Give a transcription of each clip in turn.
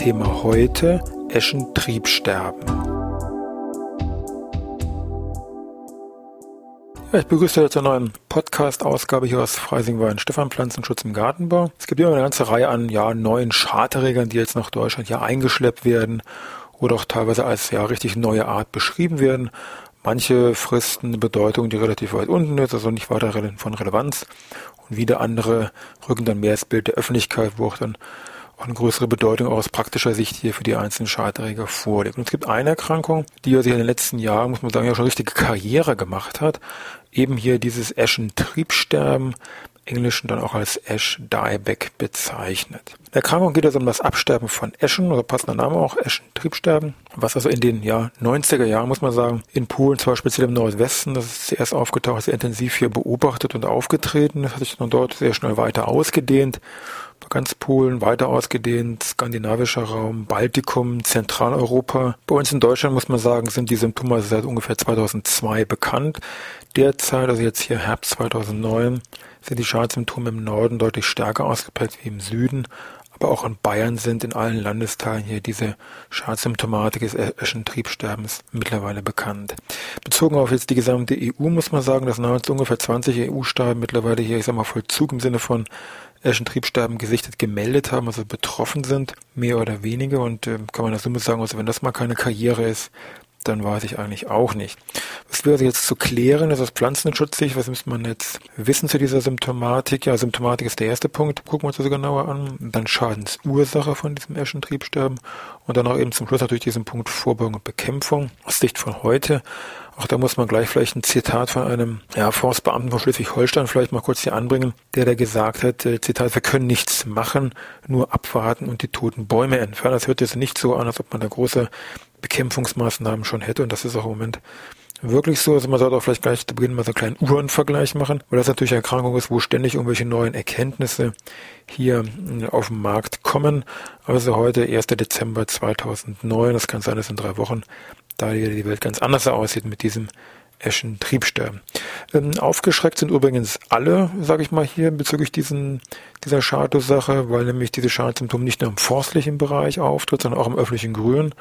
Thema heute Eschentriebsterben. Ich begrüße euch zur neuen Podcast-Ausgabe hier aus Freisingwein Stefan Pflanzenschutz im Gartenbau. Es gibt immer eine ganze Reihe an ja, neuen Charterregeln, die jetzt nach Deutschland ja eingeschleppt werden oder auch teilweise als ja richtig neue Art beschrieben werden. Manche fristen eine Bedeutung, die relativ weit unten ist, also nicht weiter von Relevanz. Und wieder andere rücken dann mehr ins Bild der Öffentlichkeit, wo auch dann auch eine größere Bedeutung aus praktischer Sicht hier für die einzelnen Schadträger vorliegt. Und es gibt eine Erkrankung, die ja sich in den letzten Jahren, muss man sagen, ja schon richtige Karriere gemacht hat. Eben hier dieses Eschentriebsterben, Englischen dann auch als Ash-Dieback bezeichnet. In Erkrankung geht es um das Absterben von Eschen, oder passender Name auch, Eschentriebsterben, was also in den ja, 90er Jahren, muss man sagen, in Polen, zwar speziell im Nordwesten, das ist zuerst aufgetaucht, sehr intensiv hier beobachtet und aufgetreten. Das hat sich dann dort sehr schnell weiter ausgedehnt ganz Polen weiter ausgedehnt, skandinavischer Raum, Baltikum, Zentraleuropa. Bei uns in Deutschland muss man sagen, sind die Symptome seit ungefähr 2002 bekannt. Derzeit, also jetzt hier Herbst 2009, sind die Schadsymptome im Norden deutlich stärker ausgeprägt wie im Süden. Aber auch in Bayern sind in allen Landesteilen hier diese Schadsymptomatik des Eschentriebsterbens mittlerweile bekannt. Bezogen auf jetzt die gesamte EU muss man sagen, dass nahezu ungefähr 20 EU-Staaten mittlerweile hier, ich sag mal, Vollzug im Sinne von Eschentriebsterben gesichtet gemeldet haben, also betroffen sind, mehr oder weniger. Und äh, kann man das Summe sagen, also wenn das mal keine Karriere ist, dann weiß ich eigentlich auch nicht. Was wäre jetzt zu klären ist aus Pflanzenschutzsicht, was müsste man jetzt wissen zu dieser Symptomatik? Ja, Symptomatik ist der erste Punkt, gucken wir uns das genauer an. Dann Schadensursache von diesem Eschentriebsterben und dann auch eben zum Schluss natürlich diesen Punkt Vorbeugung und Bekämpfung aus Sicht von heute. Auch da muss man gleich vielleicht ein Zitat von einem ja, Forstbeamten von Schleswig-Holstein vielleicht mal kurz hier anbringen, der da gesagt hat, äh, Zitat, wir können nichts machen, nur abwarten und die toten Bäume entfernen. Das hört jetzt nicht so an, als ob man da große Bekämpfungsmaßnahmen schon hätte und das ist auch im Moment wirklich so. Also man sollte auch vielleicht gleich zu Beginn mal so einen kleinen Uhrenvergleich machen, weil das natürlich eine Erkrankung ist, wo ständig irgendwelche neuen Erkenntnisse hier äh, auf den Markt kommen. Also heute 1. Dezember 2009, das kann sein, dass in drei Wochen da die Welt ganz anders aussieht mit diesem Eschentriebsterben. Ähm, aufgeschreckt sind übrigens alle, sage ich mal hier, bezüglich diesen, dieser Schadursache, weil nämlich diese Schadsymptome nicht nur im forstlichen Bereich auftritt, sondern auch im öffentlichen Grün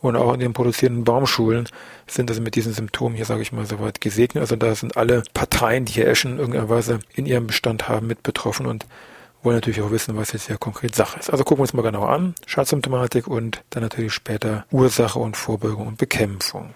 und auch in den produzierenden Baumschulen sind also mit diesen Symptomen hier, sage ich mal, soweit gesegnet. Also da sind alle Parteien, die hier Eschen in irgendeiner Weise in ihrem Bestand haben, mit betroffen und wollen natürlich auch wissen, was jetzt hier konkret Sache ist. Also gucken wir uns mal genauer an. Schadsymptomatik und dann natürlich später Ursache und Vorbeugung und Bekämpfung.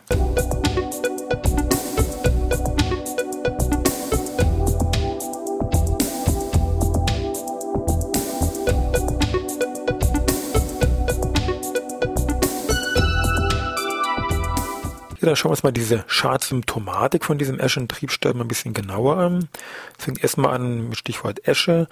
Dann schauen wir uns mal diese Schadsymptomatik von diesem Eschentriebsterben ein bisschen genauer an. Es fängt erstmal an mit Stichwort Esche.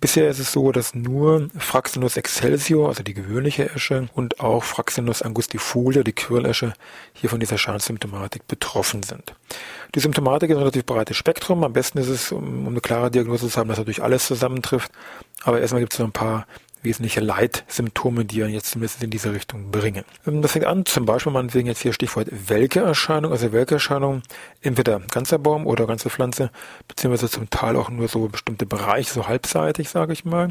Bisher ist es so, dass nur Fraxinus excelsior, also die gewöhnliche Esche, und auch Fraxinus angustifolia, die Quirlesche, hier von dieser Schadsymptomatik betroffen sind. Die Symptomatik ist ein relativ breites Spektrum. Am besten ist es, um, eine klare Diagnose zu haben, dass natürlich alles zusammentrifft. Aber erstmal gibt es noch ein paar wesentliche Leitsymptome, die einen jetzt zumindest in diese Richtung bringen. Ähm, das fängt an, zum Beispiel meinetwegen jetzt hier Stichwort Welke-Erscheinung, also Welke-Erscheinung, entweder ganzer Baum oder ganze Pflanze, beziehungsweise zum Teil auch nur so bestimmte Bereiche, so halbseitig, sage ich mal.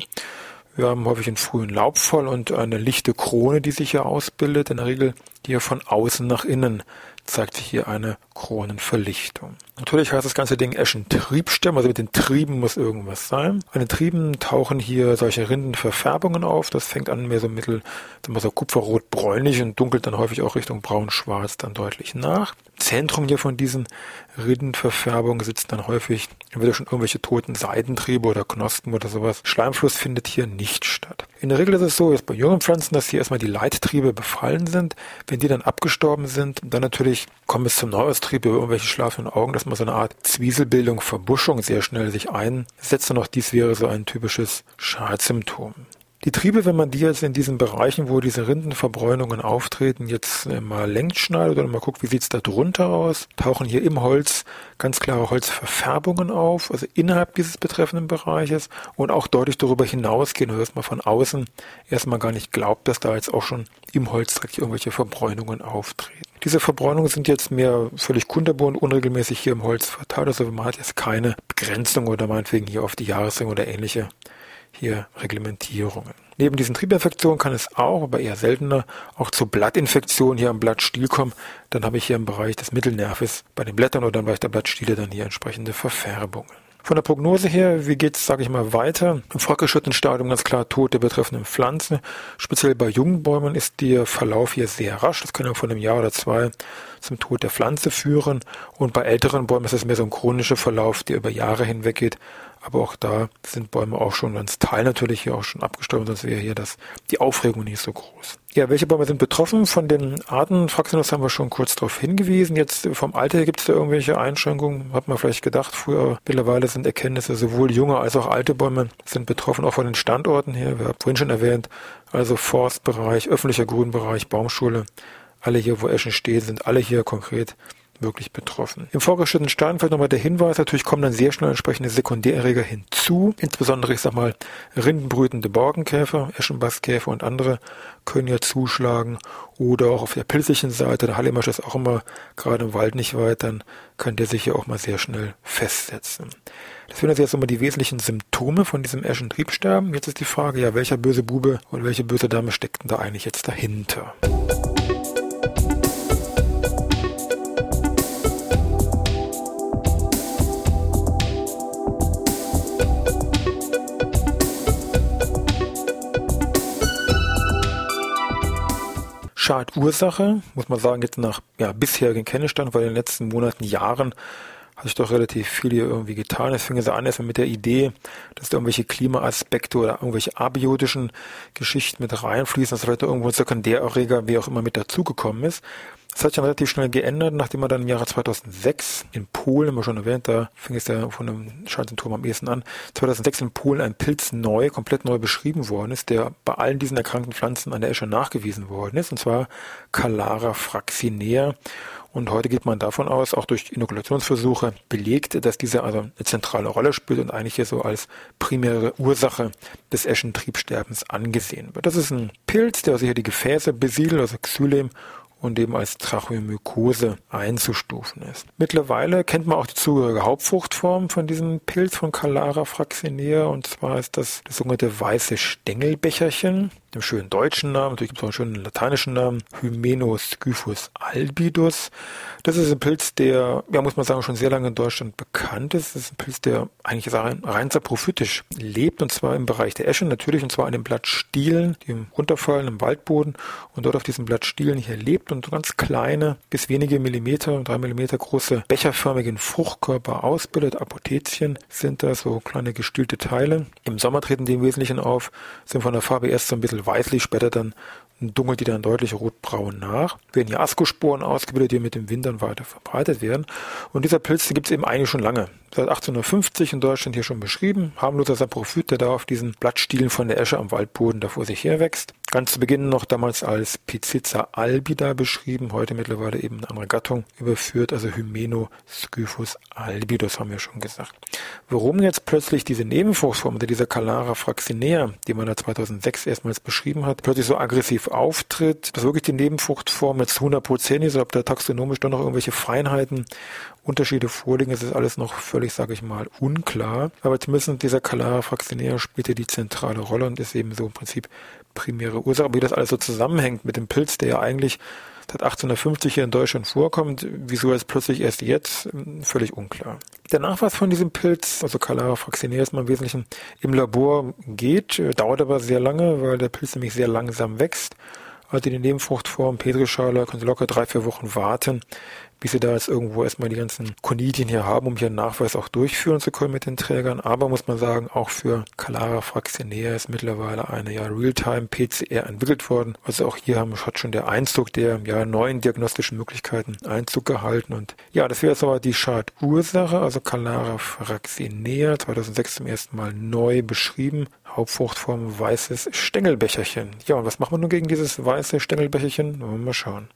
Wir haben häufig einen frühen Laubvoll und eine lichte Krone, die sich hier ausbildet, in der Regel die hier von außen nach innen zeigt sich hier eine Kronenverlichtung. Natürlich heißt das ganze Ding Eschentriebsterben, also mit den Trieben muss irgendwas sein. An den Trieben tauchen hier solche Rindenverfärbungen auf. Das fängt an mehr so mittel, so kupferrot-bräunlich und dunkelt dann häufig auch Richtung braun-schwarz dann deutlich nach. Zentrum hier von diesen Rindenverfärbungen sitzen dann häufig entweder schon irgendwelche toten Seidentriebe oder Knospen oder sowas. Schleimfluss findet hier nicht statt. In der Regel ist es so, jetzt bei jungen Pflanzen, dass hier erstmal die Leittriebe befallen sind. Wenn die dann abgestorben sind, dann natürlich kommt es zum Neuaustrieb über irgendwelche schlafenden Augen, dass man so eine Art Zwieselbildung, Verbuschung sehr schnell sich einsetzt. Und auch dies wäre so ein typisches Schadsymptom. Die Triebe, wenn man die jetzt in diesen Bereichen, wo diese Rindenverbräunungen auftreten, jetzt äh, mal längs schneidet oder mal guckt, wie sieht's da drunter aus, tauchen hier im Holz ganz klare Holzverfärbungen auf, also innerhalb dieses betreffenden Bereiches und auch deutlich darüber hinausgehen, dass man von außen erstmal gar nicht glaubt, dass da jetzt auch schon im Holz direkt irgendwelche Verbräunungen auftreten. Diese Verbräunungen sind jetzt mehr völlig kunterbunt, unregelmäßig hier im Holz verteilt, also man hat jetzt keine Begrenzung oder meinetwegen hier auf die Jahresringe oder ähnliche hier Reglementierungen. Neben diesen Triebinfektionen kann es auch, aber eher seltener, auch zu Blattinfektionen hier am Blattstiel kommen. Dann habe ich hier im Bereich des Mittelnerves bei den Blättern oder im Bereich der Blattstiele dann hier entsprechende Verfärbungen. Von der Prognose her, wie geht's, sage ich mal, weiter? Im fortgeschrittenen Stadium ganz klar Tod der betreffenden Pflanzen. Speziell bei jungen Bäumen ist der Verlauf hier sehr rasch. Das kann ja von einem Jahr oder zwei zum Tod der Pflanze führen. Und bei älteren Bäumen ist es mehr so ein chronischer Verlauf, der über Jahre hinweg geht. Aber auch da sind Bäume auch schon ganz Teil natürlich hier auch schon abgestorben, sonst wäre hier das, die Aufregung nicht so groß. Ja, welche Bäume sind betroffen? Von den Arten Fraxinus haben wir schon kurz darauf hingewiesen. Jetzt vom Alter her gibt es da irgendwelche Einschränkungen? Hat man vielleicht gedacht, früher mittlerweile sind Erkenntnisse, sowohl junge als auch alte Bäume sind betroffen, auch von den Standorten her. Wir haben vorhin schon erwähnt, also Forstbereich, öffentlicher Grünbereich, Baumschule. Alle hier, wo Eschen stehen, sind alle hier konkret wirklich betroffen. Im vorgeschrittenen Stadium vielleicht nochmal der Hinweis, natürlich kommen dann sehr schnell entsprechende Sekundärerreger hinzu, insbesondere ich sag mal rindenbrütende Borkenkäfer, Eschenbastkäfer und andere können ja zuschlagen oder auch auf der pilzlichen Seite, der Hallimasch ist auch immer gerade im Wald nicht weit, dann kann der sich ja auch mal sehr schnell festsetzen. Das wären also jetzt nochmal die wesentlichen Symptome von diesem Eschentriebsterben. Jetzt ist die Frage, ja, welcher böse Bube oder welche böse Dame steckt denn da eigentlich jetzt dahinter? Schadursache, muss man sagen, jetzt nach ja, bisherigen Kenntnisstand, weil in den letzten Monaten, Jahren hat sich doch relativ viel hier irgendwie getan. Es fing es an erstmal mit der Idee, dass da irgendwelche Klimaaspekte oder irgendwelche abiotischen Geschichten mit reinfließen, dass vielleicht irgendwo ein Sekundärerreger, wie auch immer, mit dazugekommen ist. Das hat sich dann relativ schnell geändert, nachdem man dann im Jahre 2006 in Polen, immer schon erwähnt, da fing es ja von dem Schaltsymptom am ehesten an, 2006 in Polen ein Pilz neu, komplett neu beschrieben worden ist, der bei allen diesen erkrankten Pflanzen an der Esche nachgewiesen worden ist, und zwar Calara fraxinea. Und heute geht man davon aus, auch durch Inokulationsversuche belegt, dass dieser also eine zentrale Rolle spielt und eigentlich hier so als primäre Ursache des Eschentriebsterbens angesehen wird. Das ist ein Pilz, der also hier die Gefäße besiedelt, also Xylem und eben als Tracheomykose einzustufen ist. Mittlerweile kennt man auch die zugehörige Hauptfruchtform von diesem Pilz von Calara fraxinea und zwar ist das das sogenannte weiße Stängelbecherchen dem schönen deutschen Namen, natürlich gibt es auch einen schönen lateinischen Namen, Hymenoscyphus albidus. Das ist ein Pilz, der, ja, muss man sagen, schon sehr lange in Deutschland bekannt ist. Das ist ein Pilz, der eigentlich rein, rein saprophytisch lebt, und zwar im Bereich der Esche natürlich, und zwar an den Blattstielen, die runterfallen im Waldboden und dort auf diesen Blattstielen hier lebt und ganz kleine, bis wenige Millimeter, drei Millimeter große, becherförmigen Fruchtkörper ausbildet. Apothezien sind da so kleine gestielte Teile. Im Sommer treten die im Wesentlichen auf, sind von der Farbe erst so ein bisschen bisschen weißlich, später dann dunkelt die dann deutlich rotbraun nach. Werden hier Askosporen ausgebildet, die mit dem Wind dann weiter verbreitet werden. Und dieser Pilz, den gibt es eben eigentlich schon lange. Seit 1850 in Deutschland hier schon beschrieben. Harmloser Saprophyt, der da auf diesen Blattstielen von der Esche am Waldboden da vor sich her wächst. Ganz zu Beginn noch damals als Pizziza albida beschrieben, heute mittlerweile eben eine andere Gattung überführt, also Hymenoscyphus albidus haben wir schon gesagt. Warum jetzt plötzlich diese Nebenfruchtform, oder dieser Calara fraxinea, die man da 2006 erstmals beschrieben hat, plötzlich so aggressiv auftritt, dass wirklich die Nebenfruchtform jetzt 100% ist, ob da taxonomisch doch noch irgendwelche Feinheiten, Unterschiede vorliegen, ist alles noch völlig, sage ich mal, unklar. Aber zumindest dieser Calara fraxinea spielt hier die zentrale Rolle und ist eben so im Prinzip primäre Ursache. Wie das alles so zusammenhängt mit dem Pilz, der ja eigentlich seit 1850 hier in Deutschland vorkommt, wieso es plötzlich erst jetzt, völlig unklar. Der Nachweis von diesem Pilz, also Calara fraxinea, ist mal im Wesentlichen im Labor geht, dauert aber sehr lange, weil der Pilz nämlich sehr langsam wächst. Also die Nebenfruchtform Petrischale können Sie locker drei, vier Wochen warten, wie sie da jetzt irgendwo erstmal die ganzen Konidien hier haben, um hier einen Nachweis auch durchführen zu können mit den Trägern. Aber muss man sagen, auch für Calara Fraxinea ist mittlerweile eine ja Realtime-PCR entwickelt worden. Also auch hier haben, hat schon der Einzug der ja, neuen diagnostischen Möglichkeiten Einzug gehalten. Und ja, das wäre jetzt aber die Schadursache, also Calara Fraxinea, 2006 zum ersten Mal neu beschrieben. Hauptfruchtform weißes Stängelbecherchen. Ja, und was machen wir nun gegen dieses weiße Stängelbecherchen? Mal schauen.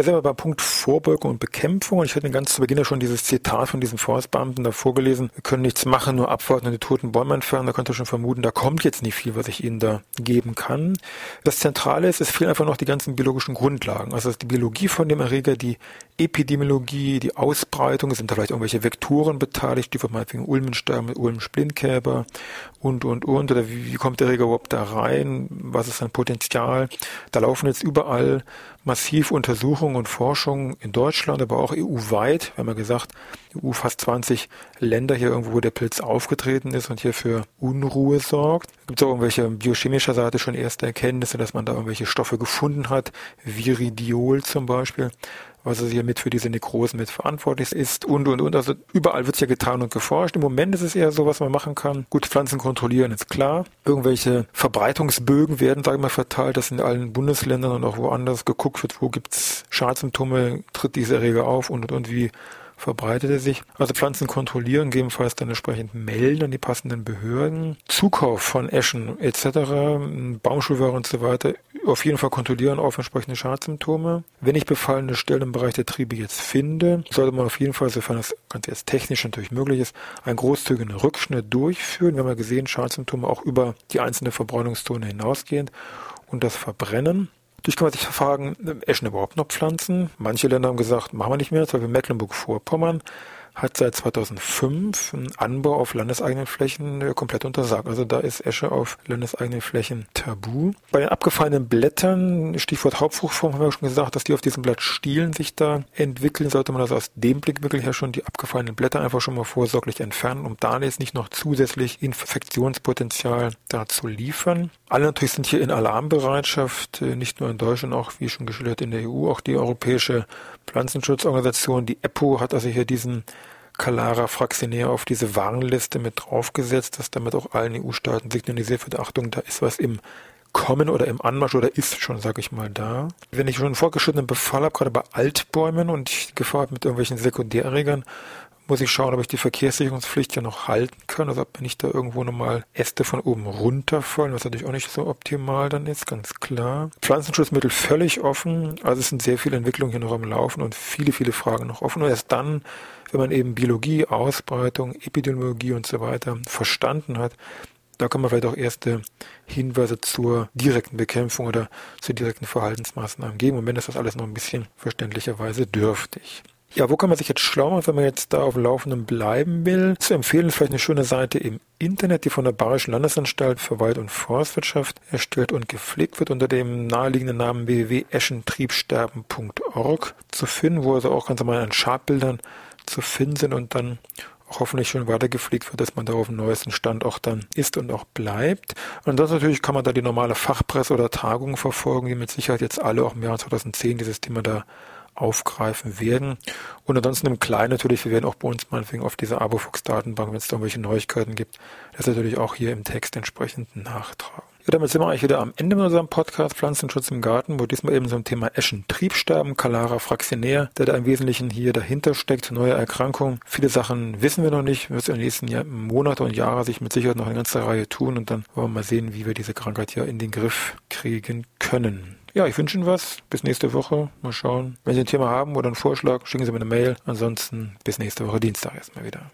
Ja, sind wir beim Punkt Vorbeugung und Bekämpfung. Und ich hatte ganz zu Beginn ja schon dieses Zitat von diesem Forstbeamten da vorgelesen. Wir können nichts machen, nur abwarten und die toten Bäume entfernen. Da könnt ihr schon vermuten, da kommt jetzt nicht viel, was ich Ihnen da geben kann. Das Zentrale ist, es fehlen einfach noch die ganzen biologischen Grundlagen. Also die Biologie von dem Erreger, die Epidemiologie, die Ausbreitung. Sind da vielleicht irgendwelche Vektoren beteiligt, die von meinetwegen Ulmensterben Ulmen-Splintkäber und, und, und. Oder wie, wie kommt der Erreger überhaupt da rein? Was ist sein Potenzial? Da laufen jetzt überall massiv Untersuchungen und Forschungen in Deutschland, aber auch EU-weit. Wir haben ja gesagt, EU fast 20 Länder hier irgendwo, wo der Pilz aufgetreten ist und hier für Unruhe sorgt. Gibt es auch irgendwelche biochemischer Seite schon erste Erkenntnisse, dass man da irgendwelche Stoffe gefunden hat, Viridiol zum Beispiel, was also hier mit für diese Nekrosen mit verantwortlich ist und, und, und. Also überall wird es ja getan und geforscht. Im Moment ist es eher so, was man machen kann. Gut, Pflanzen kontrollieren ist klar. Irgendwelche Verbreitungsbögen werden, sage ich mal, verteilt, dass in allen Bundesländern und auch woanders geguckt wird, wo gibt's Schadsymptome, tritt diese Erreger auf und, und, und wie verbreitet er sich. Also Pflanzen kontrollieren, gegebenenfalls dann entsprechend melden an die passenden Behörden. Zukauf von Eschen etc., Baumschulware und so weiter, auf jeden Fall kontrollieren auf entsprechende Schadsymptome. Wenn ich befallene Stellen im Bereich der Triebe jetzt finde, sollte man auf jeden Fall, sofern das ganz jetzt technisch natürlich möglich ist, einen großzügigen Rückschnitt durchführen. Wir haben ja gesehen, Schadsymptome auch über die einzelne Verbräunungszone hinausgehend und das Verbrennen. Natürlich kann man sich fragen, eschen überhaupt noch Pflanzen? Manche Länder haben gesagt, machen wir nicht mehr, zum Beispiel Mecklenburg-Vorpommern hat seit 2005 einen Anbau auf landeseigenen Flächen komplett untersagt. Also da ist Esche auf landeseigenen Flächen tabu. Bei den abgefallenen Blättern, Stichwort Hauptfruchtform, haben wir schon gesagt, dass die auf diesem Blatt Stielen sich da entwickeln. Sollte man also aus dem Blickwinkel her schon die abgefallenen Blätter einfach schon mal vorsorglich entfernen, um da jetzt nicht noch zusätzlich Infektionspotenzial da zu liefern. Alle natürlich sind hier in Alarmbereitschaft, äh, nicht nur in Deutschland, auch wie schon geschildert in der EU, auch die Europäische Pflanzenschutzorganisation, die EPO, hat also hier diesen Calara Fraxinea auf diese Warnliste mit draufgesetzt, dass damit auch allen EU-Staaten signalisiert wird, Achtung, da ist was im Kommen oder im Anmarsch oder ist schon, sage ich mal, da. Wenn ich schon einen fortgeschrittenen Befall habe, gerade bei Altbäumen und ich Gefahr habe mit irgendwelchen Sekundärerregern, muss ich schauen, ob ich die Verkehrssicherungspflicht ja noch halten kann, also ob nicht da irgendwo nochmal Äste von oben runterfallen, was natürlich auch nicht so optimal dann ist, ganz klar. Pflanzenschutzmittel völlig offen, also es sind sehr viele Entwicklungen hier noch am Laufen und viele, viele Fragen noch offen. Und erst dann, wenn man eben Biologie, Ausbreitung, Epidemiologie und so weiter verstanden hat, da kann man vielleicht auch erste Hinweise zur direkten Bekämpfung oder zu direkten Verhaltensmaßnahmen geben. Und wenn ist das alles noch ein bisschen verständlicherweise dürftig. Ja, wo kann man sich jetzt schlau machen, wenn man jetzt da auf dem Laufenden bleiben will? Zu empfehlen ist vielleicht eine schöne Seite im Internet, die von der Bayerischen Landesanstalt für Wald- und Forstwirtschaft erstellt und gepflegt wird unter dem naheliegenden Namen www.eschentriebsterben.org zu finden, wo also auch ganz normal an Schadbildern zu finden sind und dann hoffentlich schon weiter gepflegt wird, dass man da auf dem neuesten Stand auch dann ist und auch bleibt. Und das natürlich kann man da die normale Fachpresse oder Tagungen verfolgen, die mit Sicherheit jetzt alle auch im Jahr 2010 dieses Thema da aufgreifen werden. Und ansonsten im Kleinen natürlich, wir werden auch bei uns meinetwegen auf dieser Abofuchs-Datenbank, wenn es da irgendwelche Neuigkeiten gibt, das natürlich auch hier im Text entsprechend nachtragen. Ja, damit sind wir eigentlich wieder am Ende mit unserem Podcast Pflanzenschutz im Garten, wo diesmal eben so ein Thema Eschen Triebsterben, Calara fraxinär, der da im Wesentlichen hier dahinter steckt, neue Erkrankungen. Viele Sachen wissen wir noch nicht, wird in den nächsten Jahr, Monate und Jahre sich mit Sicherheit noch eine ganze Reihe tun und dann wollen wir mal sehen, wie wir diese Krankheit hier in den Griff kriegen können. Ja, ich wünsche Ihnen was. Bis nächste Woche. Mal schauen. Wenn Sie ein Thema haben oder einen Vorschlag, schicken Sie mir eine Mail. Ansonsten bis nächste Woche Dienstag erstmal wieder.